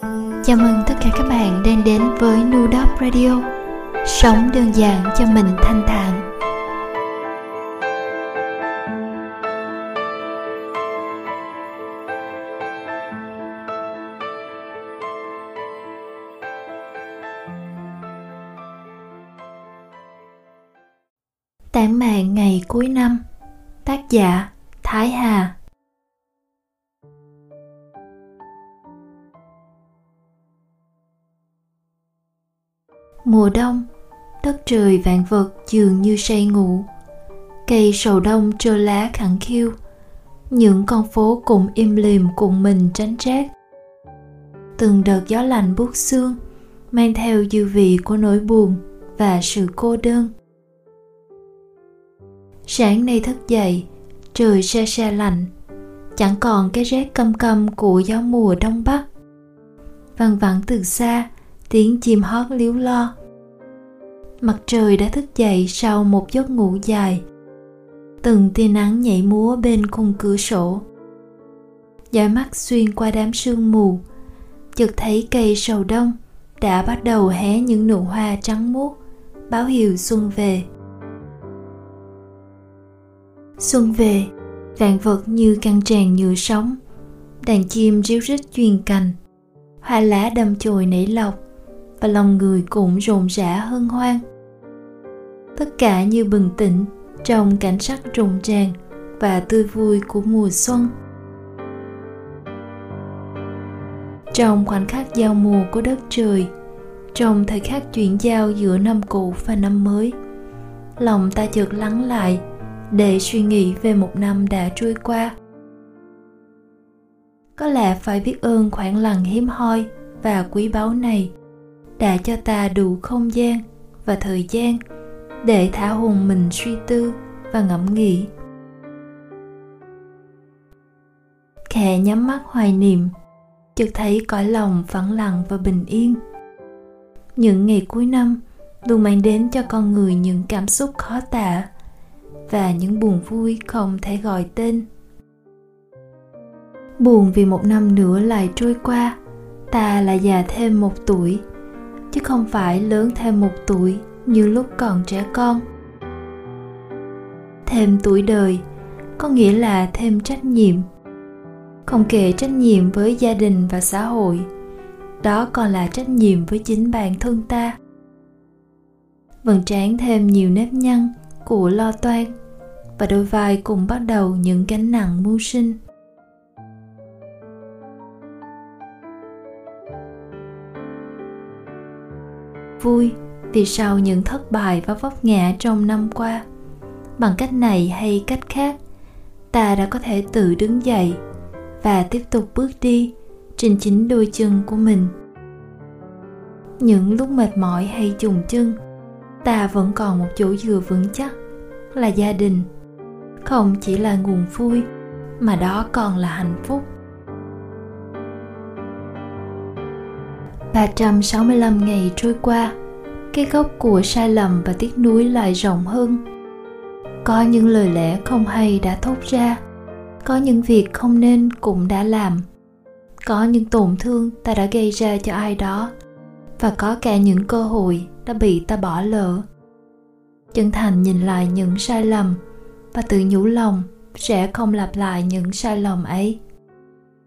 Chào mừng tất cả các bạn đang đến với Nudop Radio. Sống đơn giản cho mình thanh thản. Tản mạn ngày cuối năm. Tác giả Thái Hà. Mùa đông, đất trời vạn vật dường như say ngủ. Cây sầu đông trơ lá khẳng khiu, những con phố cùng im lìm cùng mình tránh rét. Từng đợt gió lạnh buốt xương, mang theo dư vị của nỗi buồn và sự cô đơn. Sáng nay thức dậy, trời se se lạnh, chẳng còn cái rét căm căm của gió mùa đông bắc. Văng vẳng từ xa, tiếng chim hót líu lo mặt trời đã thức dậy sau một giấc ngủ dài. Từng tia nắng nhảy múa bên khung cửa sổ. Dõi mắt xuyên qua đám sương mù. Chợt thấy cây sầu đông đã bắt đầu hé những nụ hoa trắng muốt. Báo hiệu xuân về. Xuân về, vạn vật như căng tràn nhựa sống. Đàn chim ríu rít truyền cành. Hoa lá đâm chồi nảy lọc và lòng người cũng rộn rã hân hoan. Tất cả như bừng tỉnh trong cảnh sắc rộn ràng và tươi vui của mùa xuân. Trong khoảnh khắc giao mùa của đất trời, trong thời khắc chuyển giao giữa năm cũ và năm mới, lòng ta chợt lắng lại để suy nghĩ về một năm đã trôi qua. Có lẽ phải biết ơn khoảng lặng hiếm hoi và quý báu này đã cho ta đủ không gian và thời gian để thả hồn mình suy tư và ngẫm nghĩ. Khẽ nhắm mắt hoài niệm, chợt thấy cõi lòng phẳng lặng và bình yên. Những ngày cuối năm, luôn mang đến cho con người những cảm xúc khó tả và những buồn vui không thể gọi tên. Buồn vì một năm nữa lại trôi qua, ta lại già thêm một tuổi chứ không phải lớn thêm một tuổi như lúc còn trẻ con. Thêm tuổi đời có nghĩa là thêm trách nhiệm. Không kể trách nhiệm với gia đình và xã hội, đó còn là trách nhiệm với chính bản thân ta. Vầng trán thêm nhiều nếp nhăn của lo toan và đôi vai cùng bắt đầu những gánh nặng mưu sinh. Vui vì sau những thất bại và vấp ngã trong năm qua, bằng cách này hay cách khác, ta đã có thể tự đứng dậy và tiếp tục bước đi trên chính đôi chân của mình. Những lúc mệt mỏi hay trùng chân, ta vẫn còn một chỗ dựa vững chắc là gia đình. Không chỉ là nguồn vui, mà đó còn là hạnh phúc. 365 ngày trôi qua, cái gốc của sai lầm và tiếc nuối lại rộng hơn. Có những lời lẽ không hay đã thốt ra, có những việc không nên cũng đã làm. Có những tổn thương ta đã gây ra cho ai đó, và có cả những cơ hội đã bị ta bỏ lỡ. Chân thành nhìn lại những sai lầm và tự nhủ lòng sẽ không lặp lại những sai lầm ấy.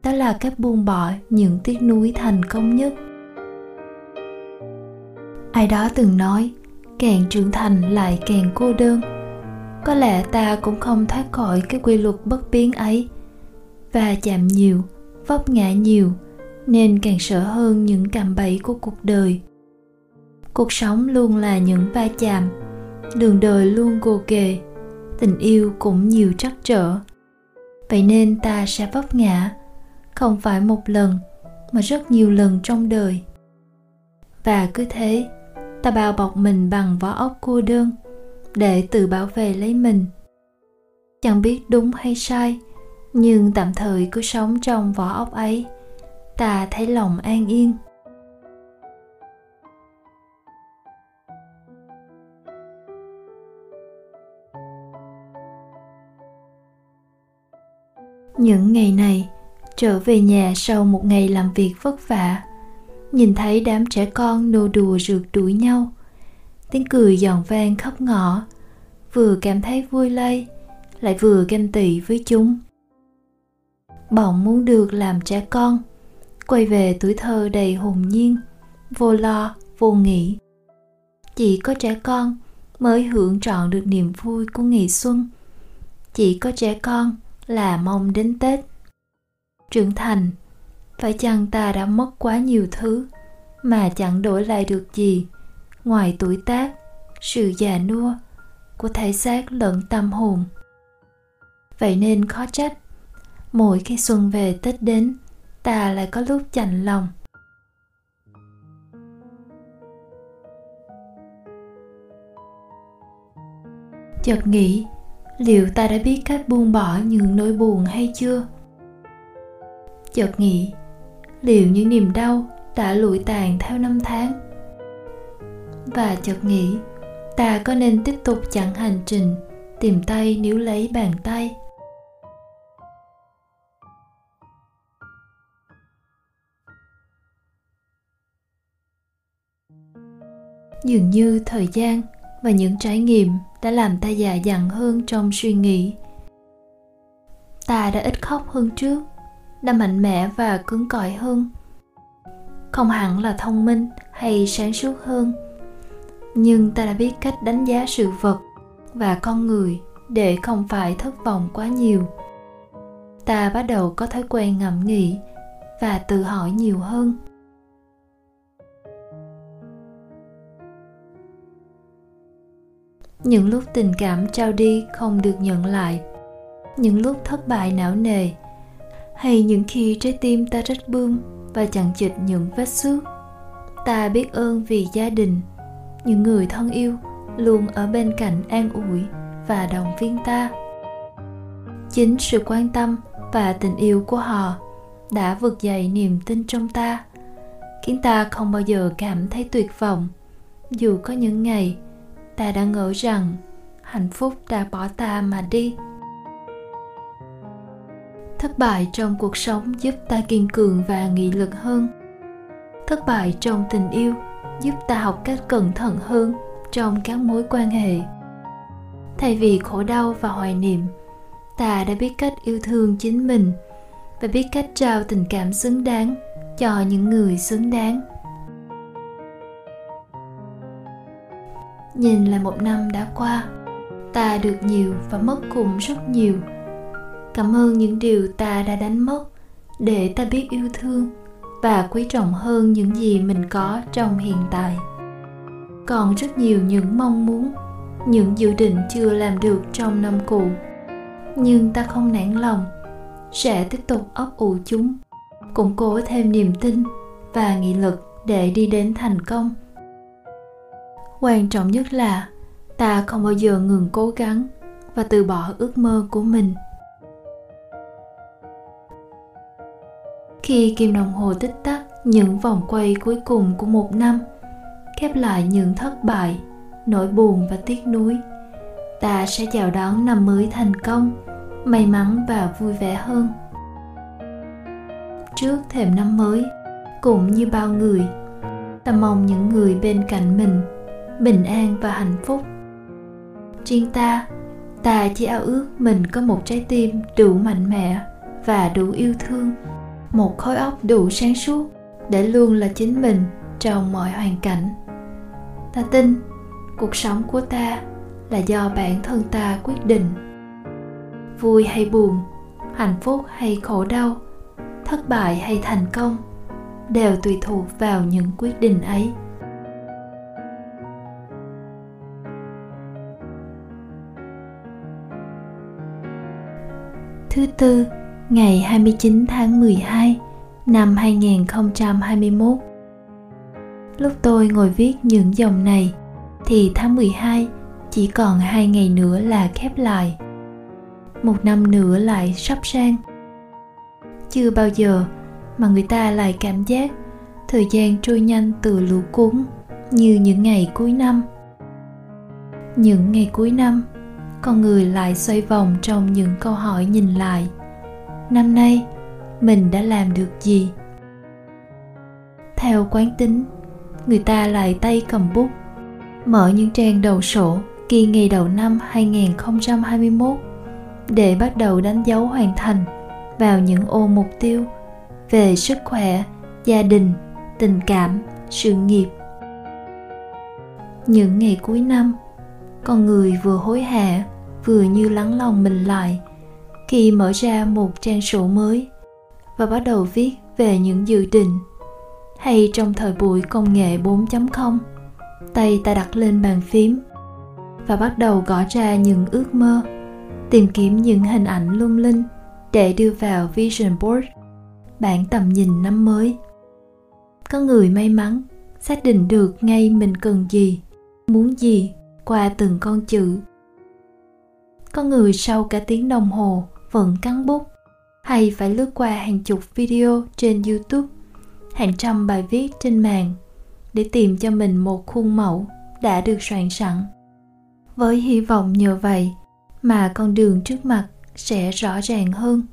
Đó là cách buông bỏ những tiếc nuối thành công nhất ai đó từng nói, càng trưởng thành lại càng cô đơn. Có lẽ ta cũng không thoát khỏi cái quy luật bất biến ấy. Và chạm nhiều, vấp ngã nhiều, nên càng sợ hơn những cạm bẫy của cuộc đời. Cuộc sống luôn là những va chạm, đường đời luôn gồ ghề, tình yêu cũng nhiều trắc trở. Vậy nên ta sẽ vấp ngã, không phải một lần, mà rất nhiều lần trong đời. Và cứ thế ta bao bọc mình bằng vỏ ốc cô đơn, để tự bảo vệ lấy mình. Chẳng biết đúng hay sai, nhưng tạm thời cứ sống trong vỏ ốc ấy, ta thấy lòng an yên. Những ngày này, trở về nhà sau một ngày làm việc vất vả nhìn thấy đám trẻ con nô đùa rượt đuổi nhau. Tiếng cười giòn vang khắp ngõ, vừa cảm thấy vui lây, lại vừa ganh tị với chúng. Bỗng muốn được làm trẻ con, quay về tuổi thơ đầy hồn nhiên, vô lo, vô nghĩ. Chỉ có trẻ con mới hưởng trọn được niềm vui của ngày xuân. Chỉ có trẻ con là mong đến tết. Trưởng thành phải chăng ta đã mất quá nhiều thứ mà chẳng đổi lại được gì? Ngoài tuổi tác, sự già nua của thể xác lẫn tâm hồn. Vậy nên khó trách, mỗi khi xuân về tết đến, ta lại có lúc chạnh lòng. Chợt nghĩ, liệu ta đã biết cách buông bỏ những nỗi buồn hay chưa? Chợt nghĩ liệu những niềm đau đã lụi tàn theo năm tháng. Và chợt nghĩ, ta có nên tiếp tục chặn hành trình, tìm tay níu lấy bàn tay? Dường như thời gian và những trải nghiệm đã làm ta già dặn hơn trong suy nghĩ. Ta đã ít khóc hơn trước đã mạnh mẽ và cứng cỏi hơn. Không hẳn là thông minh hay sáng suốt hơn, nhưng ta đã biết cách đánh giá sự vật và con người để không phải thất vọng quá nhiều. Ta bắt đầu có thói quen ngẫm nghĩ và tự hỏi nhiều hơn. Những lúc tình cảm trao đi không được nhận lại, những lúc thất bại não nề hay những khi trái tim ta rách bươm và chằng chịt những vết xước. Ta biết ơn vì gia đình, những người thân yêu luôn ở bên cạnh an ủi và động viên ta. Chính sự quan tâm và tình yêu của họ đã vực dậy niềm tin trong ta, khiến ta không bao giờ cảm thấy tuyệt vọng. Dù có những ngày ta đã ngỡ rằng hạnh phúc đã bỏ ta mà đi thất bại trong cuộc sống giúp ta kiên cường và nghị lực hơn. Thất bại trong tình yêu giúp ta học cách cẩn thận hơn trong các mối quan hệ. Thay vì khổ đau và hoài niệm, ta đã biết cách yêu thương chính mình và biết cách trao tình cảm xứng đáng cho những người xứng đáng. Nhìn lại một năm đã qua, ta được nhiều và mất cùng rất nhiều cảm ơn những điều ta đã đánh mất để ta biết yêu thương và quý trọng hơn những gì mình có trong hiện tại. Còn rất nhiều những mong muốn, những dự định chưa làm được trong năm cũ. Nhưng ta không nản lòng, sẽ tiếp tục ấp ủ chúng, củng cố thêm niềm tin và nghị lực để đi đến thành công. Quan trọng nhất là ta không bao giờ ngừng cố gắng và từ bỏ ước mơ của mình. Khi kim đồng hồ tích tắc, những vòng quay cuối cùng của một năm khép lại những thất bại, nỗi buồn và tiếc nuối. Ta sẽ chào đón năm mới thành công, may mắn và vui vẻ hơn. Trước thềm năm mới, cũng như bao người, ta mong những người bên cạnh mình bình an và hạnh phúc. Riêng ta ta chỉ ao ước mình có một trái tim đủ mạnh mẽ và đủ yêu thương một khối óc đủ sáng suốt để luôn là chính mình trong mọi hoàn cảnh. Ta tin cuộc sống của ta là do bản thân ta quyết định. Vui hay buồn hạnh phúc hay khổ đau thất bại hay thành công đều tùy thuộc vào những quyết định ấy. Thứ tư, ngày 29 tháng 12 năm 2021. Lúc tôi ngồi viết những dòng này, thì tháng 12 chỉ còn hai ngày nữa là khép lại. Một năm nữa lại sắp sang. Chưa bao giờ mà người ta lại cảm giác thời gian trôi nhanh từ lũ cuốn như những ngày cuối năm. Những ngày cuối năm, con người lại xoay vòng trong những câu hỏi nhìn lại năm nay mình đã làm được gì theo quán tính người ta lại tay cầm bút mở những trang đầu sổ kỳ nghỉ đầu năm 2021 để bắt đầu đánh dấu hoàn thành vào những ô mục tiêu về sức khỏe, gia đình, tình cảm, sự nghiệp. Những ngày cuối năm, con người vừa hối hả vừa như lắng lòng mình lại khi mở ra một trang sổ mới và bắt đầu viết về những dự định. Hay trong thời buổi công nghệ 4.0 tay ta đặt lên bàn phím và bắt đầu gõ ra những ước mơ, tìm kiếm những hình ảnh lung linh để đưa vào vision board bản tầm nhìn năm mới. Có người may mắn xác định được ngay mình cần gì, muốn gì qua từng con chữ. Có người sau cả tiếng đồng hồ vẫn cắn bút, hay phải lướt qua hàng chục video trên youtube, hàng trăm bài viết trên mạng để tìm cho mình một khuôn mẫu đã được soạn sẵn. Với hy vọng nhờ vậy mà con đường trước mặt sẽ rõ ràng hơn.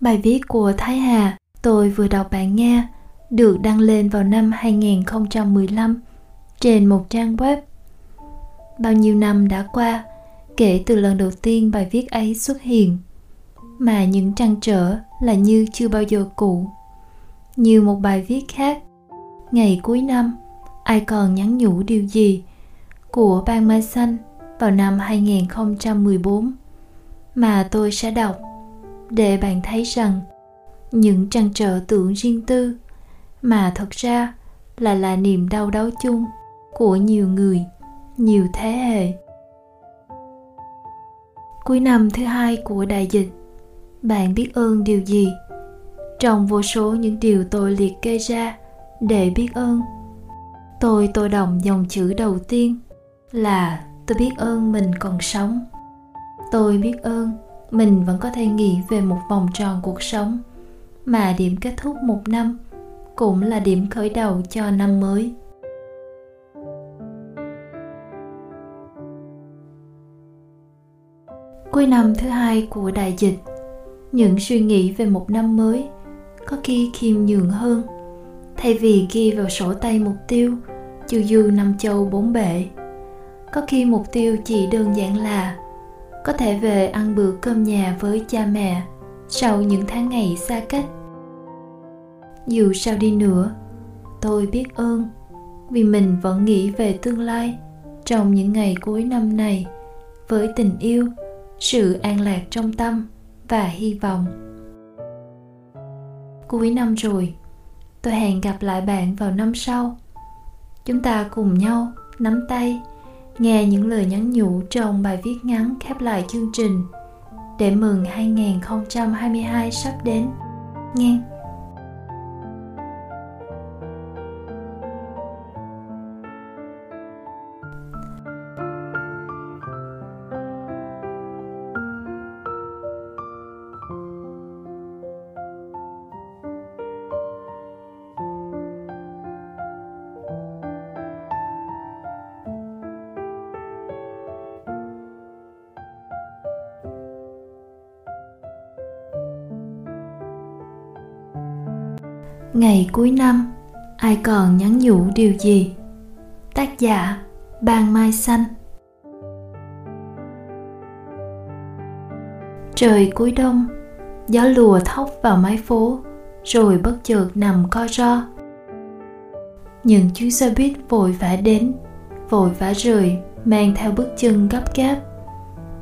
Bài viết của Thái Hà tôi vừa đọc bạn nghe được đăng lên vào năm 2015 trên một trang web. Bao nhiêu năm đã qua kể từ lần đầu tiên bài viết ấy xuất hiện mà những trăn trở là như chưa bao giờ cũ. Như một bài viết khác, ngày cuối năm, ai còn nhắn nhủ điều gì của Ban Mai Xanh vào năm 2014 mà tôi sẽ đọc để bạn thấy rằng những trăn trở tưởng riêng tư mà thật ra là là niềm đau đớn chung của nhiều người, nhiều thế hệ. Cuối năm thứ hai của đại dịch, bạn biết ơn điều gì? Trong vô số những điều tôi liệt kê ra để biết ơn, tôi tôi động dòng chữ đầu tiên là tôi biết ơn mình còn sống tôi biết ơn mình vẫn có thể nghĩ về một vòng tròn cuộc sống mà điểm kết thúc một năm cũng là điểm khởi đầu cho năm mới. Cuối năm thứ hai của đại dịch, những suy nghĩ về một năm mới có khi khiêm nhường hơn. Thay vì ghi vào sổ tay mục tiêu, chu du năm châu bốn bể. Có khi mục tiêu chỉ đơn giản là có thể về ăn bữa cơm nhà với cha mẹ sau những tháng ngày xa cách dù sao đi nữa, tôi biết ơn vì mình vẫn nghĩ về tương lai trong những ngày cuối năm này với tình yêu, sự an lạc trong tâm và hy vọng cuối năm rồi, tôi hẹn gặp lại bạn vào năm sau chúng ta cùng nhau nắm tay, nghe những lời nhắn nhủ trong bài viết ngắn khép lại chương trình để mừng 2022 sắp đến. Nghe. Ngày cuối năm, ai còn nhắn nhủ điều gì? Tác giả ban mai xanh. Trời cuối đông, gió lùa thốc vào mái phố, rồi bất chợt nằm co ro. Những chuyến xe buýt vội vã đến, vội vã rời, mang theo bước chân gấp gáp.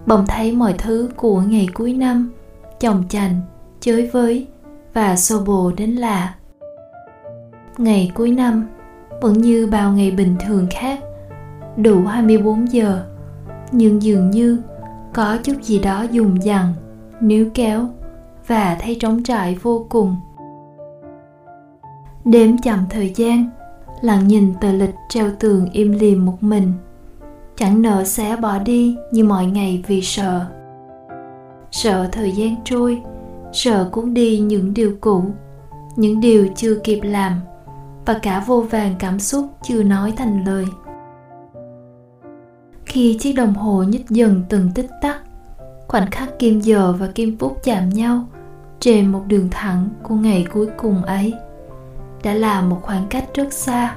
Bỗng thấy mọi thứ của ngày cuối năm chồng chành, chới với và xô bồ đến lạ ngày cuối năm, vẫn như bao ngày bình thường khác. Đủ 24 giờ, nhưng dường như có chút gì đó dùng dằn, níu kéo và thấy trống trải vô cùng. Đếm chậm thời gian, lặng nhìn tờ lịch treo tường im lìm một mình. Chẳng nỡ xé bỏ đi như mọi ngày vì sợ. Sợ thời gian trôi, sợ cuốn đi những điều cũ, những điều chưa kịp làm và cả vô vàng cảm xúc chưa nói thành lời. Khi chiếc đồng hồ nhích dần từng tích tắc, khoảnh khắc kim giờ và kim phút chạm nhau trên một đường thẳng của ngày cuối cùng ấy đã là một khoảng cách rất xa,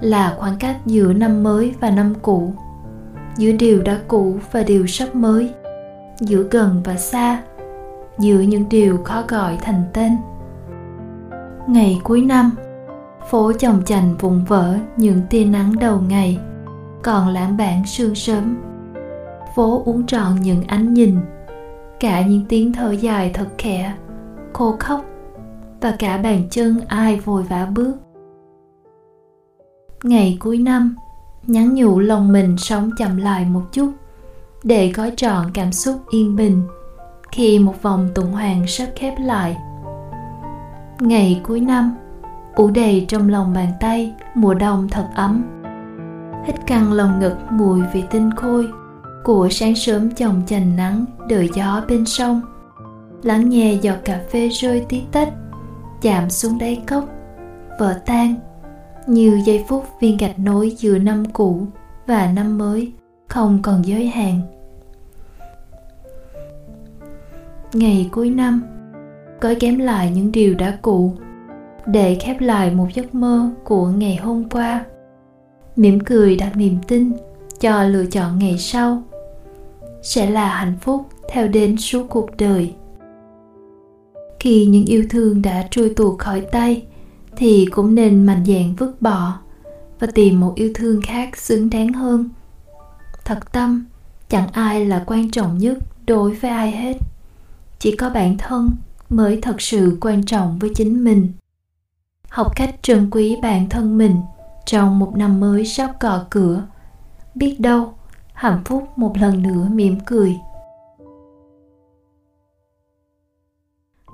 là khoảng cách giữa năm mới và năm cũ, giữa điều đã cũ và điều sắp mới, giữa gần và xa, giữa những điều khó gọi thành tên. Ngày cuối năm phố chồng chành vụn vỡ những tia nắng đầu ngày. Còn lãng bản sương sớm. Phố uống trọn những ánh nhìn. Cả những tiếng thở dài thật khẽ, khô khóc. Và cả bàn chân ai vội vã bước. Ngày cuối năm, nhắn nhủ lòng mình sống chậm lại một chút. Để gói trọn cảm xúc yên bình. Khi một vòng tuần hoàn sắp khép lại. Ngày cuối năm ủ đầy trong lòng bàn tay, mùa đông thật ấm. Hít căng lòng ngực, mùi vị tinh khôi của sáng sớm chồng chành nắng đợi gió bên sông. Lắng nghe giọt cà phê rơi tí tách, chạm xuống đáy cốc, vỡ tan như giây phút viên gạch nối giữa năm cũ và năm mới không còn giới hạn. Ngày cuối năm gói ghém lại những điều đã cũ để khép lại một giấc mơ của ngày hôm qua. Mỉm cười đặt niềm tin cho lựa chọn ngày sau sẽ là hạnh phúc theo đến suốt cuộc đời. Khi những yêu thương đã trôi tuột khỏi tay thì cũng nên mạnh dạn vứt bỏ và tìm một yêu thương khác xứng đáng hơn. Thật tâm, chẳng ai là quan trọng nhất đối với ai hết. Chỉ có bản thân mới thật sự quan trọng với chính mình học cách trân quý bản thân mình trong một năm mới sắp cọ cửa. Biết đâu, hạnh phúc một lần nữa mỉm cười.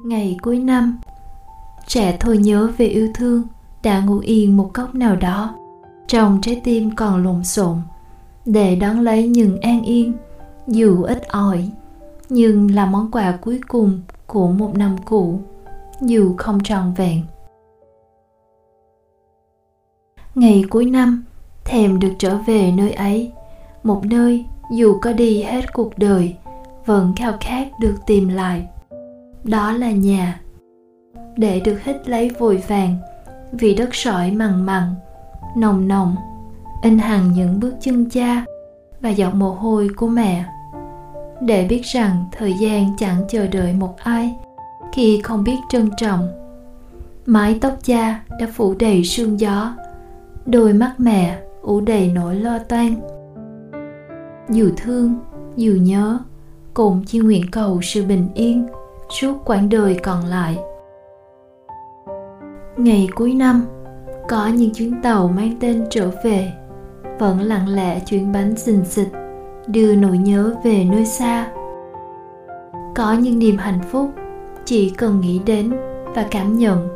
Ngày cuối năm, trẻ thôi nhớ về yêu thương đã ngủ yên một góc nào đó trong trái tim còn lộn xộn để đón lấy những an yên dù ít ỏi, nhưng là món quà cuối cùng của một năm cũ, dù không tròn vẹn ngày cuối năm, thèm được trở về nơi ấy. Một nơi, dù có đi hết cuộc đời, vẫn khao khát được tìm lại. Đó là nhà. Để được hít lấy vội vàng, vì đất sỏi mằn mằn nồng nồng, in hằng những bước chân cha và giọt mồ hôi của mẹ. Để biết rằng thời gian chẳng chờ đợi một ai khi không biết trân trọng. Mái tóc cha đã phủ đầy sương gió đôi mắt mẹ ủ đầy nỗi lo toan. Dù thương, dù nhớ cùng chỉ nguyện cầu sự bình yên suốt quãng đời còn lại. Ngày cuối năm, có những chuyến tàu mang tên trở về, vẫn lặng lẽ chuyển bánh xình xịch, đưa nỗi nhớ về nơi xa. Có những niềm hạnh phúc chỉ cần nghĩ đến và cảm nhận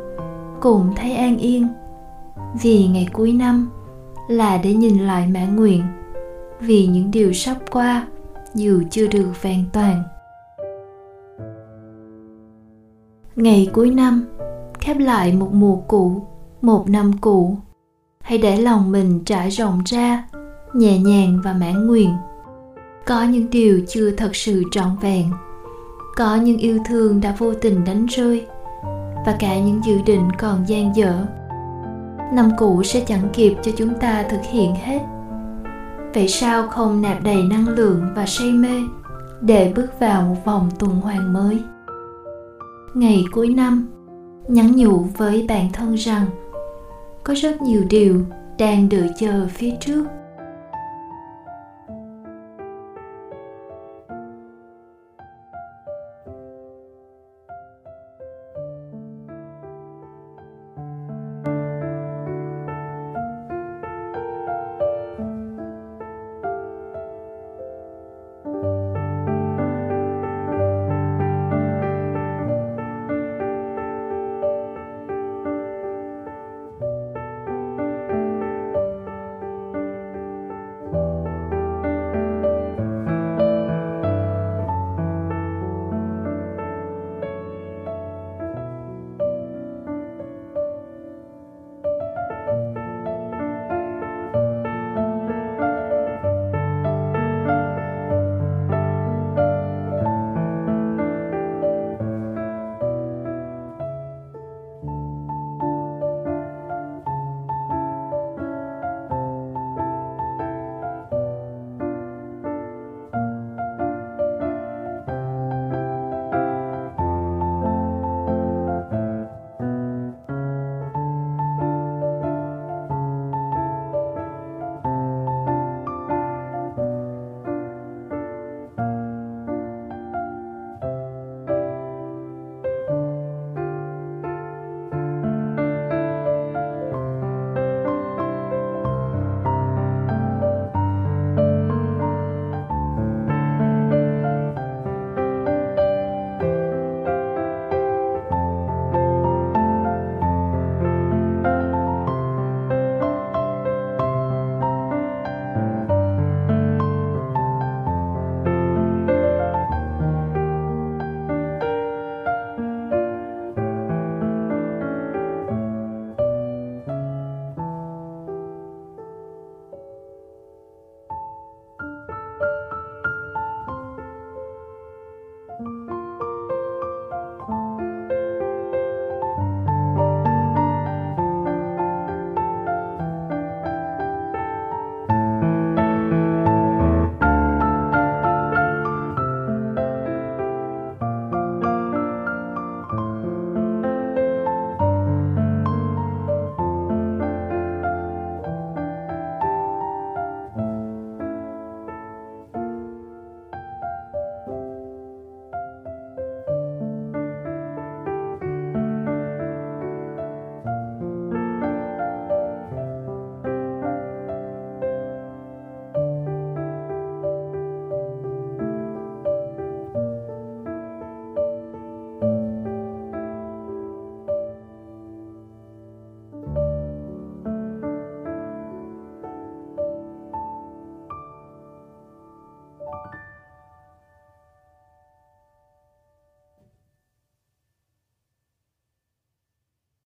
cũng thấy an yên vì ngày cuối năm là để nhìn lại mãn nguyện. Vì những điều sắp qua, dù chưa được vẹn toàn. Ngày cuối năm khép lại một mùa cũ, một năm cũ. Hãy để lòng mình trải rộng ra, nhẹ nhàng và mãn nguyện. Có những điều chưa thật sự trọn vẹn. Có những yêu thương đã vô tình đánh rơi. Và cả những dự định còn dang dở năm cũ sẽ chẳng kịp cho chúng ta thực hiện hết. Vậy sao không nạp đầy năng lượng và say mê để bước vào một vòng tuần hoàn mới? Ngày cuối năm, nhắn nhủ với bản thân rằng, có rất nhiều điều đang đợi chờ phía trước.